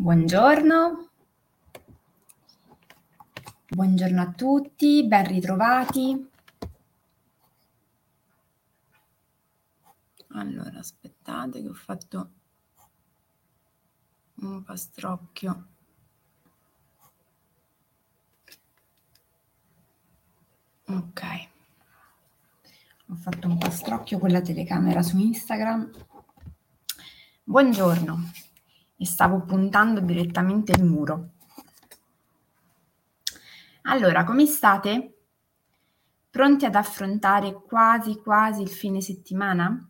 Buongiorno. Buongiorno a tutti, ben ritrovati. Allora, aspettate che ho fatto un pastrocchio. Ok. Ho fatto un pastrocchio con la telecamera su Instagram. Buongiorno. E stavo puntando direttamente il muro. Allora, come state? Pronti ad affrontare quasi quasi il fine settimana?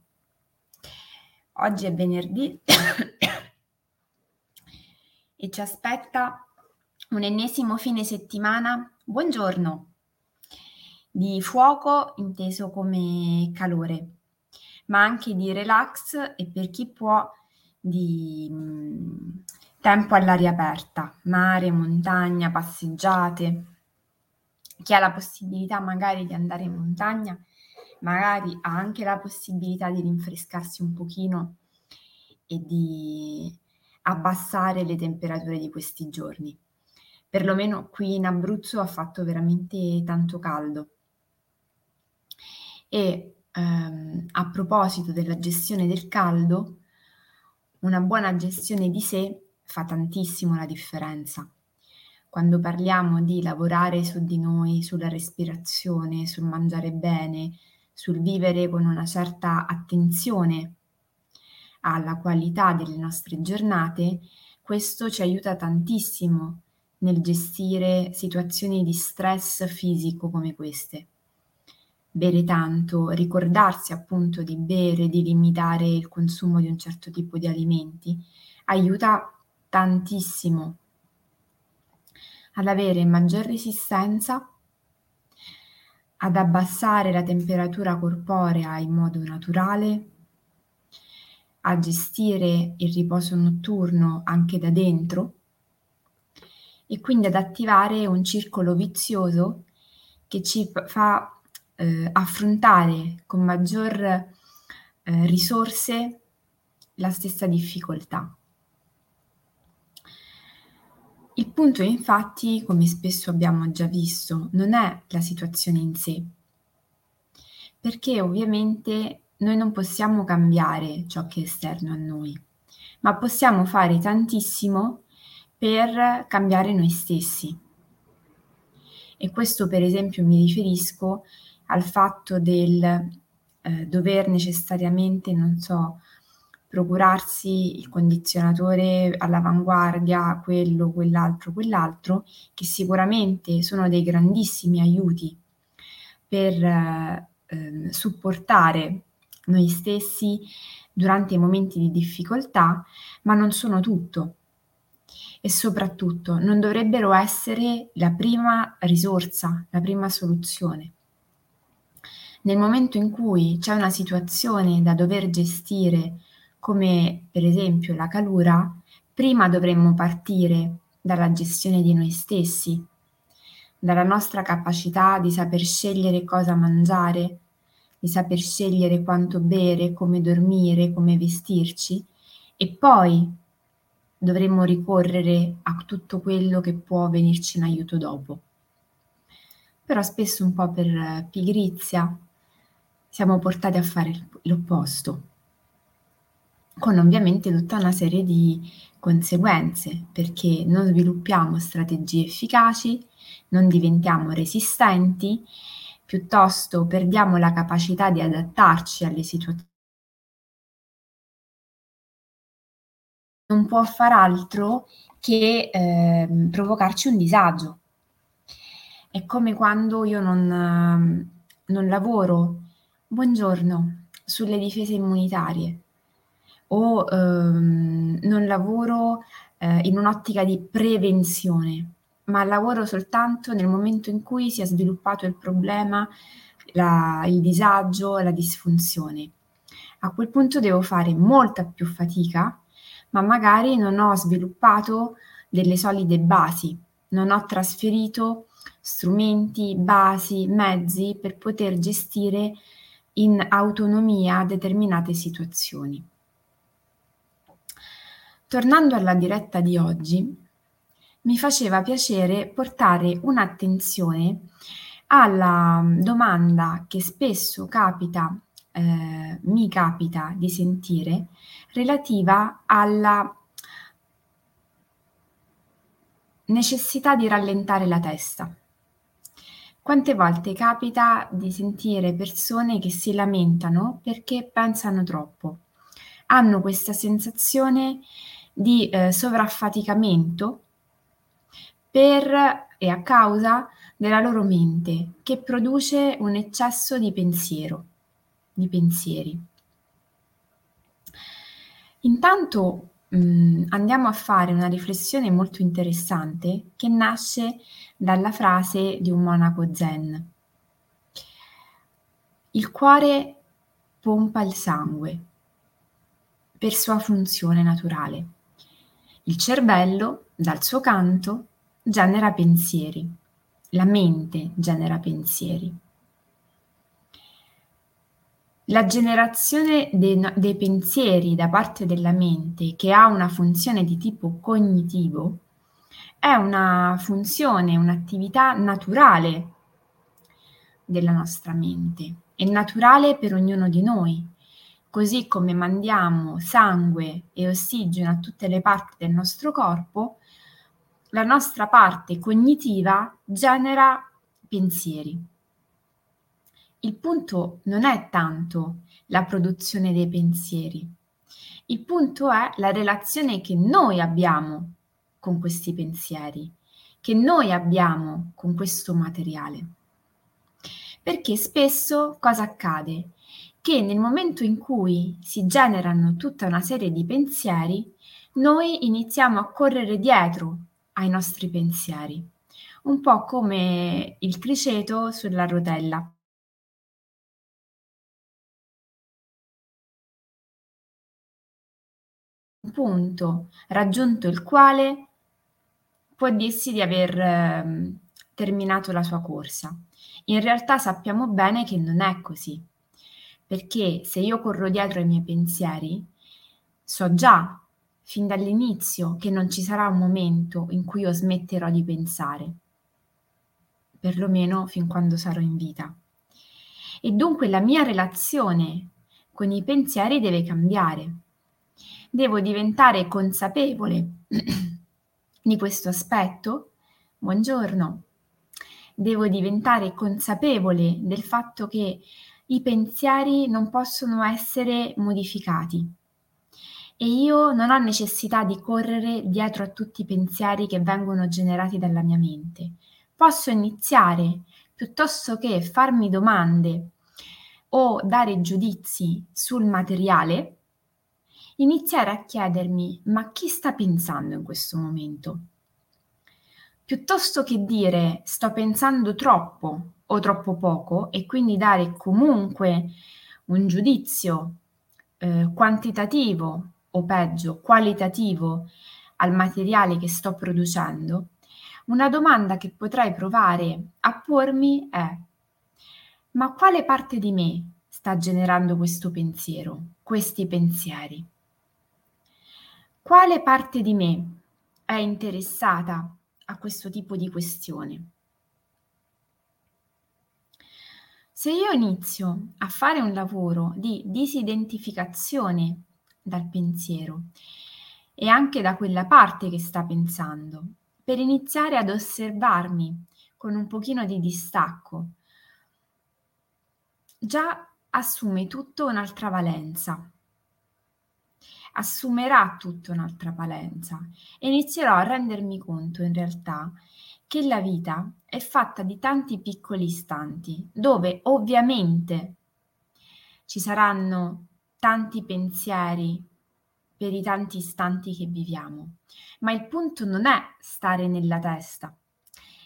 Oggi è venerdì e ci aspetta un ennesimo fine settimana. Buongiorno! Di fuoco inteso come calore, ma anche di relax e per chi può di mh, tempo all'aria aperta, mare, montagna, passeggiate. Chi ha la possibilità magari di andare in montagna, magari ha anche la possibilità di rinfrescarsi un pochino e di abbassare le temperature di questi giorni. Perlomeno qui in Abruzzo ha fatto veramente tanto caldo. E ehm, a proposito della gestione del caldo, una buona gestione di sé fa tantissimo la differenza. Quando parliamo di lavorare su di noi, sulla respirazione, sul mangiare bene, sul vivere con una certa attenzione alla qualità delle nostre giornate, questo ci aiuta tantissimo nel gestire situazioni di stress fisico come queste. Bere tanto, ricordarsi appunto di bere, di limitare il consumo di un certo tipo di alimenti, aiuta tantissimo ad avere maggior resistenza, ad abbassare la temperatura corporea in modo naturale, a gestire il riposo notturno anche da dentro e quindi ad attivare un circolo vizioso che ci fa eh, affrontare con maggior eh, risorse la stessa difficoltà. Il punto infatti, come spesso abbiamo già visto, non è la situazione in sé, perché ovviamente noi non possiamo cambiare ciò che è esterno a noi, ma possiamo fare tantissimo per cambiare noi stessi. E questo per esempio mi riferisco al fatto del eh, dover necessariamente, non so, procurarsi il condizionatore all'avanguardia, quello, quell'altro, quell'altro, che sicuramente sono dei grandissimi aiuti per eh, eh, supportare noi stessi durante i momenti di difficoltà, ma non sono tutto. E soprattutto non dovrebbero essere la prima risorsa, la prima soluzione. Nel momento in cui c'è una situazione da dover gestire, come per esempio la calura, prima dovremmo partire dalla gestione di noi stessi, dalla nostra capacità di saper scegliere cosa mangiare, di saper scegliere quanto bere, come dormire, come vestirci e poi dovremmo ricorrere a tutto quello che può venirci in aiuto dopo. Però spesso un po' per pigrizia siamo portati a fare l'opposto, con ovviamente tutta una serie di conseguenze, perché non sviluppiamo strategie efficaci, non diventiamo resistenti piuttosto perdiamo la capacità di adattarci alle situazioni. Non può far altro che eh, provocarci un disagio. È come quando io non, non lavoro, buongiorno, sulle difese immunitarie o ehm, non lavoro eh, in un'ottica di prevenzione ma lavoro soltanto nel momento in cui si è sviluppato il problema, la, il disagio, la disfunzione. A quel punto devo fare molta più fatica, ma magari non ho sviluppato delle solide basi, non ho trasferito strumenti, basi, mezzi per poter gestire in autonomia determinate situazioni. Tornando alla diretta di oggi, mi faceva piacere portare un'attenzione alla domanda che spesso capita, eh, mi capita di sentire, relativa alla necessità di rallentare la testa. Quante volte capita di sentire persone che si lamentano perché pensano troppo? Hanno questa sensazione di eh, sovraffaticamento per e a causa della loro mente che produce un eccesso di pensiero, di pensieri. Intanto mh, mm, andiamo a fare una riflessione molto interessante che nasce dalla frase di un monaco zen. Il cuore pompa il sangue per sua funzione naturale. Il cervello, dal suo canto, genera pensieri. La mente genera pensieri. La generazione dei, dei, pensieri da parte della mente che ha una funzione di tipo cognitivo è una funzione, un'attività naturale della nostra mente, è naturale per ognuno di noi, così come mandiamo sangue e ossigeno a tutte le parti del nostro corpo, la nostra parte cognitiva genera pensieri. Il punto non è tanto la produzione dei pensieri, il punto è la relazione che noi abbiamo con questi pensieri, che noi abbiamo con questo materiale. Perché spesso cosa accade? Che nel momento in cui si generano tutta una serie di pensieri, noi iniziamo a correre dietro ai nostri pensieri, un po' come il criceto sulla rotella. Punto raggiunto il quale può dirsi di aver eh, terminato la sua corsa. In realtà sappiamo bene che non è così, perché se io corro dietro ai miei pensieri, so già fin dall'inizio che non ci sarà un momento in cui io smetterò di pensare, perlomeno fin quando sarò in vita. E dunque la mia relazione con i pensieri deve cambiare. Devo diventare consapevole di questo aspetto. Buongiorno. Devo diventare consapevole del fatto che i pensieri non possono essere modificati e io non ho necessità di correre dietro a tutti i pensieri che vengono generati dalla mia mente. Posso iniziare, piuttosto che farmi domande o dare giudizi sul materiale, iniziare a chiedermi ma chi sta pensando in questo momento? Piuttosto che dire sto pensando troppo o troppo poco e quindi dare comunque un giudizio eh, quantitativo o peggio qualitativo al materiale che sto producendo, una domanda che potrei provare a pormi è ma quale parte di me sta generando questo pensiero, questi pensieri? Quale parte di me è interessata a questo tipo di questione? Se io inizio a fare un lavoro di disidentificazione dal pensiero e anche da quella parte che sta pensando, per iniziare ad osservarmi con un pochino di distacco. Già assume tutto un'altra valenza. Assumerà tutta un'altra valenza e inizierò a rendermi conto in realtà che la vita è fatta di tanti piccoli istanti dove ovviamente ci saranno tanti pensieri per i tanti istanti che viviamo. Ma il punto non è stare nella testa,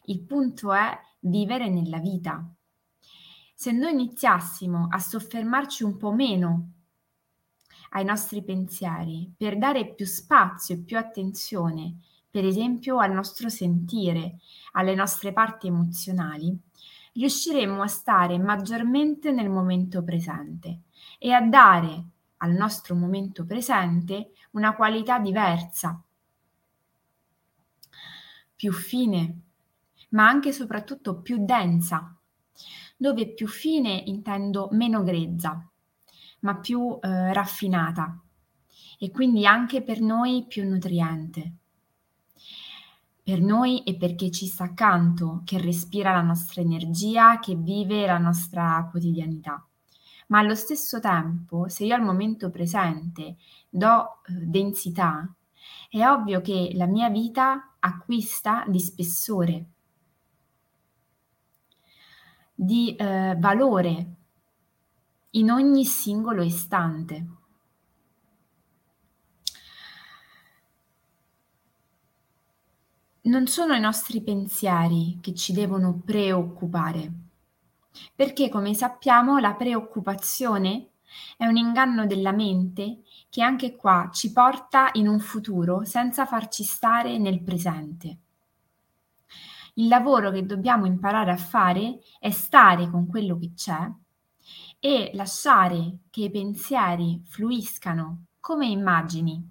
il punto è vivere nella vita. Se noi iniziassimo a soffermarci un po' meno ai nostri pensieri per dare più spazio e più attenzione, per esempio al nostro sentire, alle nostre parti emozionali, riusciremo a stare maggiormente nel momento presente e a dare al nostro momento presente una qualità diversa, più fine, ma anche e soprattutto più densa, dove più fine intendo meno grezza, ma più eh, raffinata e quindi anche per noi più nutriente. Per noi e per chi ci sta accanto, che respira la nostra energia, che vive la nostra quotidianità. Ma allo stesso tempo, se io al momento presente do eh, densità, è ovvio che la mia vita acquista di spessore, di eh, valore in ogni singolo istante. Non sono i nostri pensieri che ci devono preoccupare, perché come sappiamo la preoccupazione è un inganno della mente che anche qua ci porta in un futuro senza farci stare nel presente. Il lavoro che dobbiamo imparare a fare è stare con quello che c'è e lasciare che i pensieri fluiscano come immagini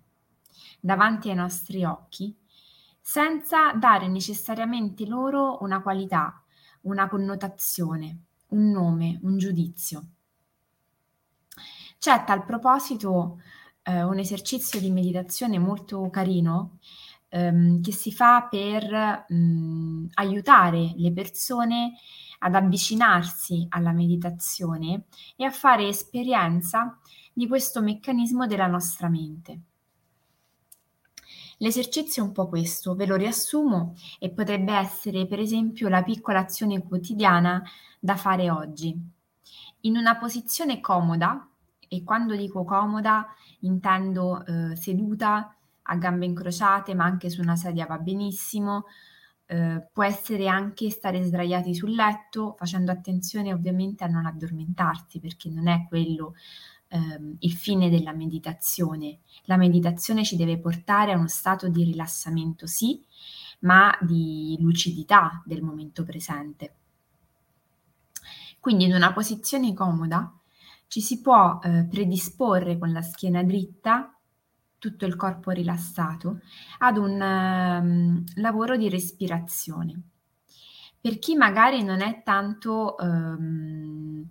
davanti ai nostri occhi, senza dare necessariamente loro una qualità, una connotazione, un nome, un giudizio. C'è a tal proposito eh, un esercizio di meditazione molto carino ehm, che si fa per mh, mm, aiutare le persone ad avvicinarsi alla meditazione e a fare esperienza di questo meccanismo della nostra mente. L'esercizio è un po' questo, ve lo riassumo e potrebbe essere per esempio la piccola azione quotidiana da fare oggi. In una posizione comoda, e quando dico comoda intendo eh, seduta a gambe incrociate, ma anche su una sedia va benissimo. Eh, può essere anche stare sdraiati sul letto, facendo attenzione ovviamente a non addormentarsi, perché non è quello ehm, il fine della meditazione. La meditazione ci deve portare a uno stato di rilassamento, sì, ma di lucidità del momento presente. Quindi in una posizione comoda ci si può eh, predisporre con la schiena dritta tutto il corpo rilassato, ad un um, lavoro di respirazione. Per chi magari non è tanto um,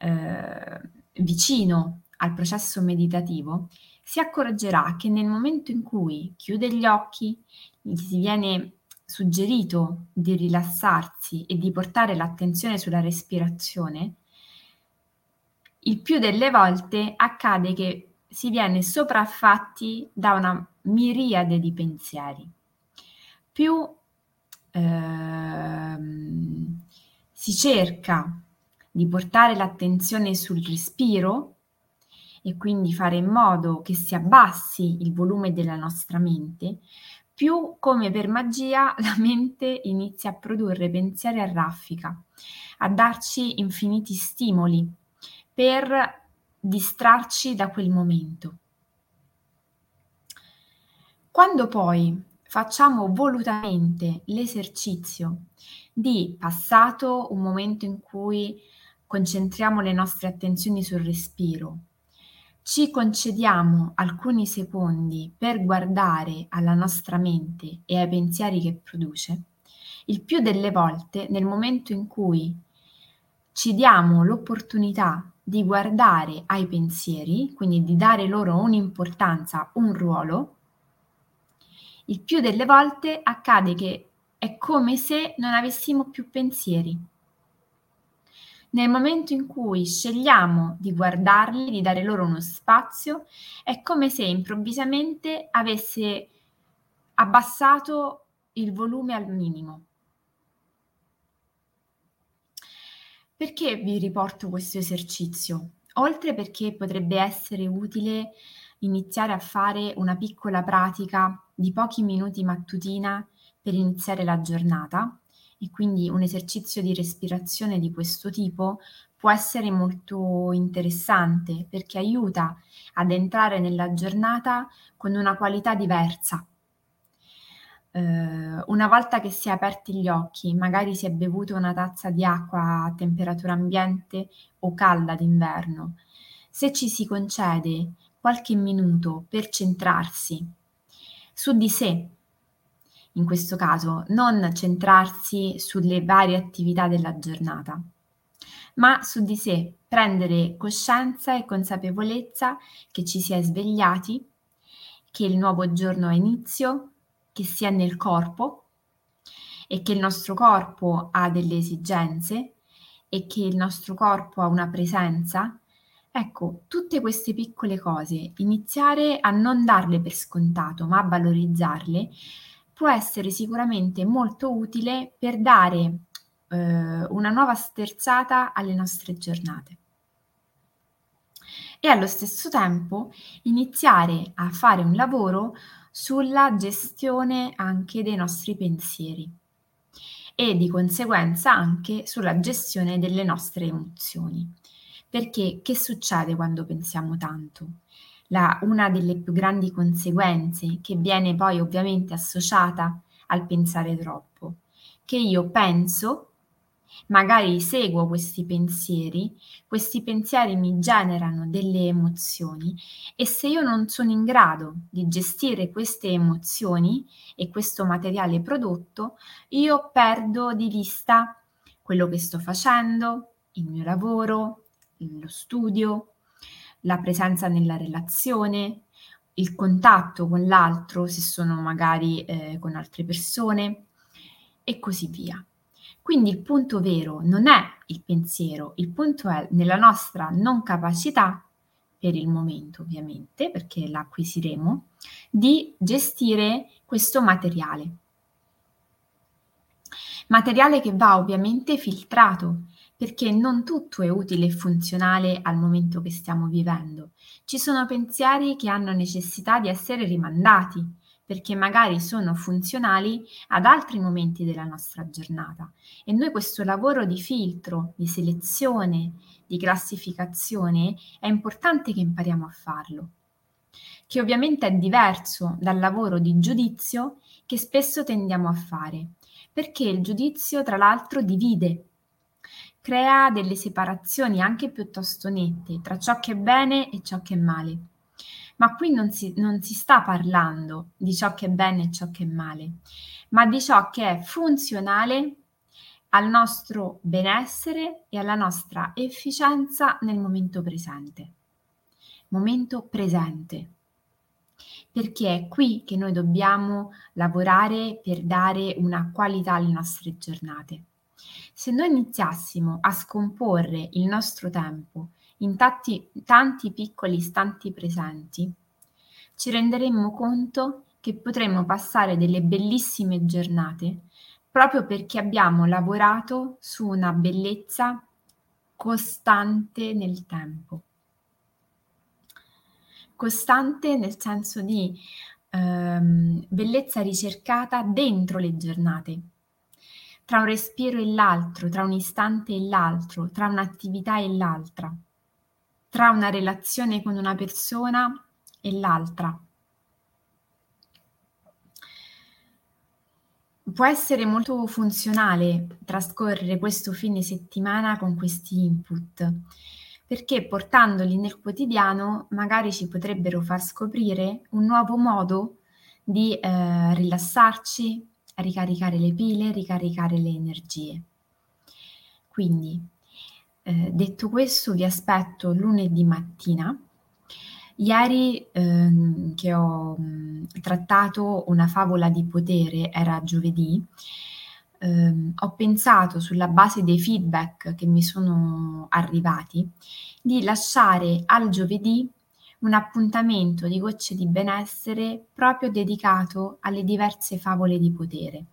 uh, vicino al processo meditativo, si accorgerà che nel momento in cui chiude gli occhi, gli si viene suggerito di rilassarsi e di portare l'attenzione sulla respirazione, il più delle volte accade che si viene sopraffatti da una miriade di pensieri. Più ehm, si cerca di portare l'attenzione sul respiro e quindi fare in modo che si abbassi il volume della nostra mente, più come per magia la mente inizia a produrre pensieri a raffica, a darci infiniti stimoli per distrarci da quel momento. Quando poi facciamo volutamente l'esercizio di passato un momento in cui concentriamo le nostre attenzioni sul respiro, ci concediamo alcuni secondi per guardare alla nostra mente e ai pensieri che produce, il più delle volte nel momento in cui ci diamo l'opportunità di guardare ai pensieri, quindi di dare loro un'importanza, un ruolo, il più delle volte accade che è come se non avessimo più pensieri. Nel momento in cui scegliamo di guardarli, di dare loro uno spazio, è come se improvvisamente avesse abbassato il volume al minimo. Perché vi riporto questo esercizio? Oltre perché potrebbe essere utile iniziare a fare una piccola pratica di pochi minuti mattutina per iniziare la giornata e quindi un esercizio di respirazione di questo tipo può essere molto interessante perché aiuta ad entrare nella giornata con una qualità diversa eh, una volta che si è aperti gli occhi, magari si è bevuto una tazza di acqua a temperatura ambiente o calda d'inverno, se ci si concede qualche minuto per centrarsi su di sé, in questo caso non centrarsi sulle varie attività della giornata, ma su di sé, prendere coscienza e consapevolezza che ci si è svegliati, che il nuovo giorno ha inizio, che si è nel corpo e che il nostro corpo ha delle esigenze e che il nostro corpo ha una presenza. Ecco, tutte queste piccole cose, iniziare a non darle per scontato, ma a valorizzarle, può essere sicuramente molto utile per dare eh, una nuova sterzata alle nostre giornate. E allo stesso tempo iniziare a fare un lavoro sulla gestione anche dei nostri pensieri e di conseguenza anche sulla gestione delle nostre emozioni. Perché che succede quando pensiamo tanto? La, una delle più grandi conseguenze che viene poi ovviamente associata al pensare troppo, che io penso magari seguo questi pensieri, questi pensieri mi generano delle emozioni e se io non sono in grado di gestire queste emozioni e questo materiale prodotto, io perdo di vista quello che sto facendo, il mio lavoro, lo studio, la presenza nella relazione, il contatto con l'altro, se sono magari eh, con altre persone e così via. Quindi il punto vero non è il pensiero, il punto è nella nostra non capacità, per il momento ovviamente, perché la acquisiremo, di gestire questo materiale. Materiale che va ovviamente filtrato, perché non tutto è utile e funzionale al momento che stiamo vivendo. Ci sono pensieri che hanno necessità di essere rimandati, perché magari sono funzionali ad altri momenti della nostra giornata. E noi questo lavoro di filtro, di selezione, di classificazione è importante che impariamo a farlo, che ovviamente è diverso dal lavoro di giudizio che spesso tendiamo a fare, perché il giudizio tra l'altro divide, crea delle separazioni anche piuttosto nette tra ciò che è bene e ciò che è male. Ma qui non si, non si sta parlando di ciò che è bene e ciò che è male, ma di ciò che è funzionale al nostro benessere e alla nostra efficienza nel momento presente. Momento presente. Perché è qui che noi dobbiamo lavorare per dare una qualità alle nostre giornate. Se noi iniziassimo a scomporre il nostro tempo in tanti, tanti piccoli istanti presenti, ci renderemmo conto che potremmo passare delle bellissime giornate proprio perché abbiamo lavorato su una bellezza costante nel tempo. Costante nel senso di ehm, bellezza ricercata dentro le giornate, tra un respiro e l'altro, tra un istante e l'altro, tra un'attività e l'altra tra una relazione con una persona e l'altra. Può essere molto funzionale trascorrere questo fine settimana con questi input, perché portandoli nel quotidiano magari ci potrebbero far scoprire un nuovo modo di eh, rilassarci, ricaricare le pile, ricaricare le energie. Quindi eh, detto questo, vi aspetto lunedì mattina. Ieri ehm, che ho mh, trattato una favola di potere, era giovedì, ehm, ho pensato sulla base dei feedback che mi sono arrivati di lasciare al giovedì un appuntamento di gocce di benessere proprio dedicato alle diverse favole di potere,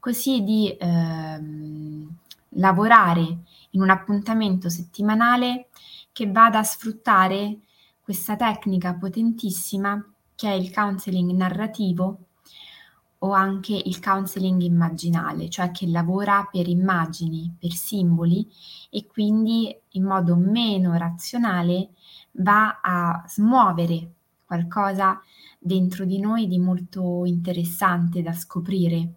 così di ehm, lavorare in un appuntamento settimanale che vada a sfruttare questa tecnica potentissima che è il counseling narrativo o anche il counseling immaginale, cioè che lavora per immagini, per simboli e quindi in modo meno razionale va a smuovere qualcosa dentro di noi di molto interessante da scoprire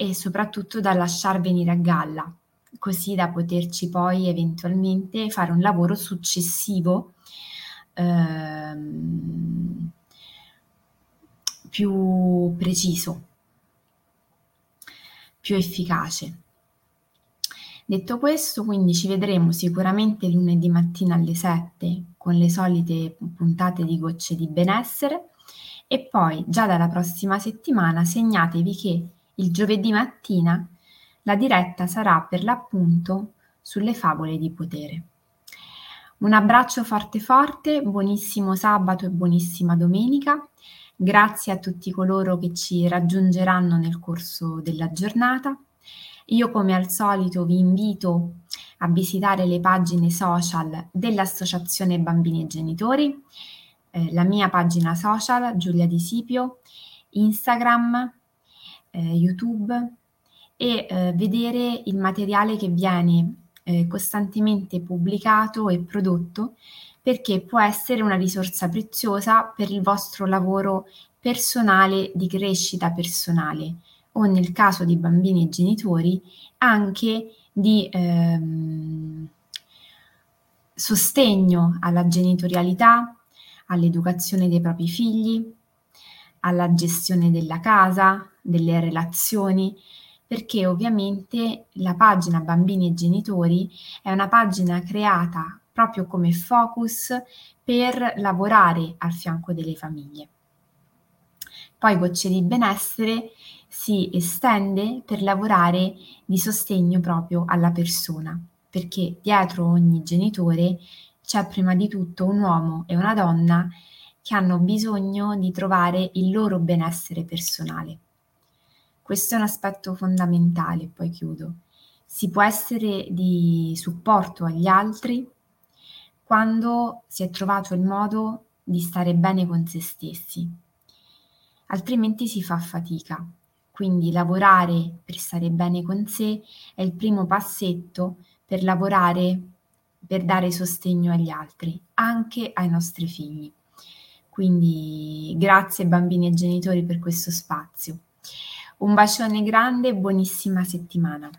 e soprattutto da lasciar venire a galla così da poterci poi eventualmente fare un lavoro successivo ehm, più preciso, più efficace. Detto questo, quindi ci vedremo sicuramente lunedì mattina alle 7 con le solite puntate di gocce di benessere e poi già dalla prossima settimana segnatevi che il giovedì mattina la diretta sarà per l'appunto sulle favole di potere. Un abbraccio forte forte, buonissimo sabato e buonissima domenica. Grazie a tutti coloro che ci raggiungeranno nel corso della giornata. Io come al solito vi invito a visitare le pagine social dell'Associazione Bambini e Genitori, eh, la mia pagina social Giulia Di Sipio, Instagram, eh, YouTube e eh, vedere il materiale che viene eh, costantemente pubblicato e prodotto perché può essere una risorsa preziosa per il vostro lavoro personale di crescita personale o nel caso di bambini e genitori anche di ehm, sostegno alla genitorialità, all'educazione dei propri figli, alla gestione della casa, delle relazioni, perché ovviamente la pagina Bambini e Genitori è una pagina creata proprio come focus per lavorare al fianco delle famiglie. Poi Gocce di Benessere si estende per lavorare di sostegno proprio alla persona, perché dietro ogni genitore c'è prima di tutto un uomo e una donna che hanno bisogno di trovare il loro benessere personale. Questo è un aspetto fondamentale, poi chiudo. Si può essere di supporto agli altri quando si è trovato il modo di stare bene con se stessi, altrimenti si fa fatica. Quindi lavorare per stare bene con sé è il primo passetto per lavorare, per dare sostegno agli altri, anche ai nostri figli. Quindi grazie bambini e genitori per questo spazio. Un bacione grande e buonissima settimana.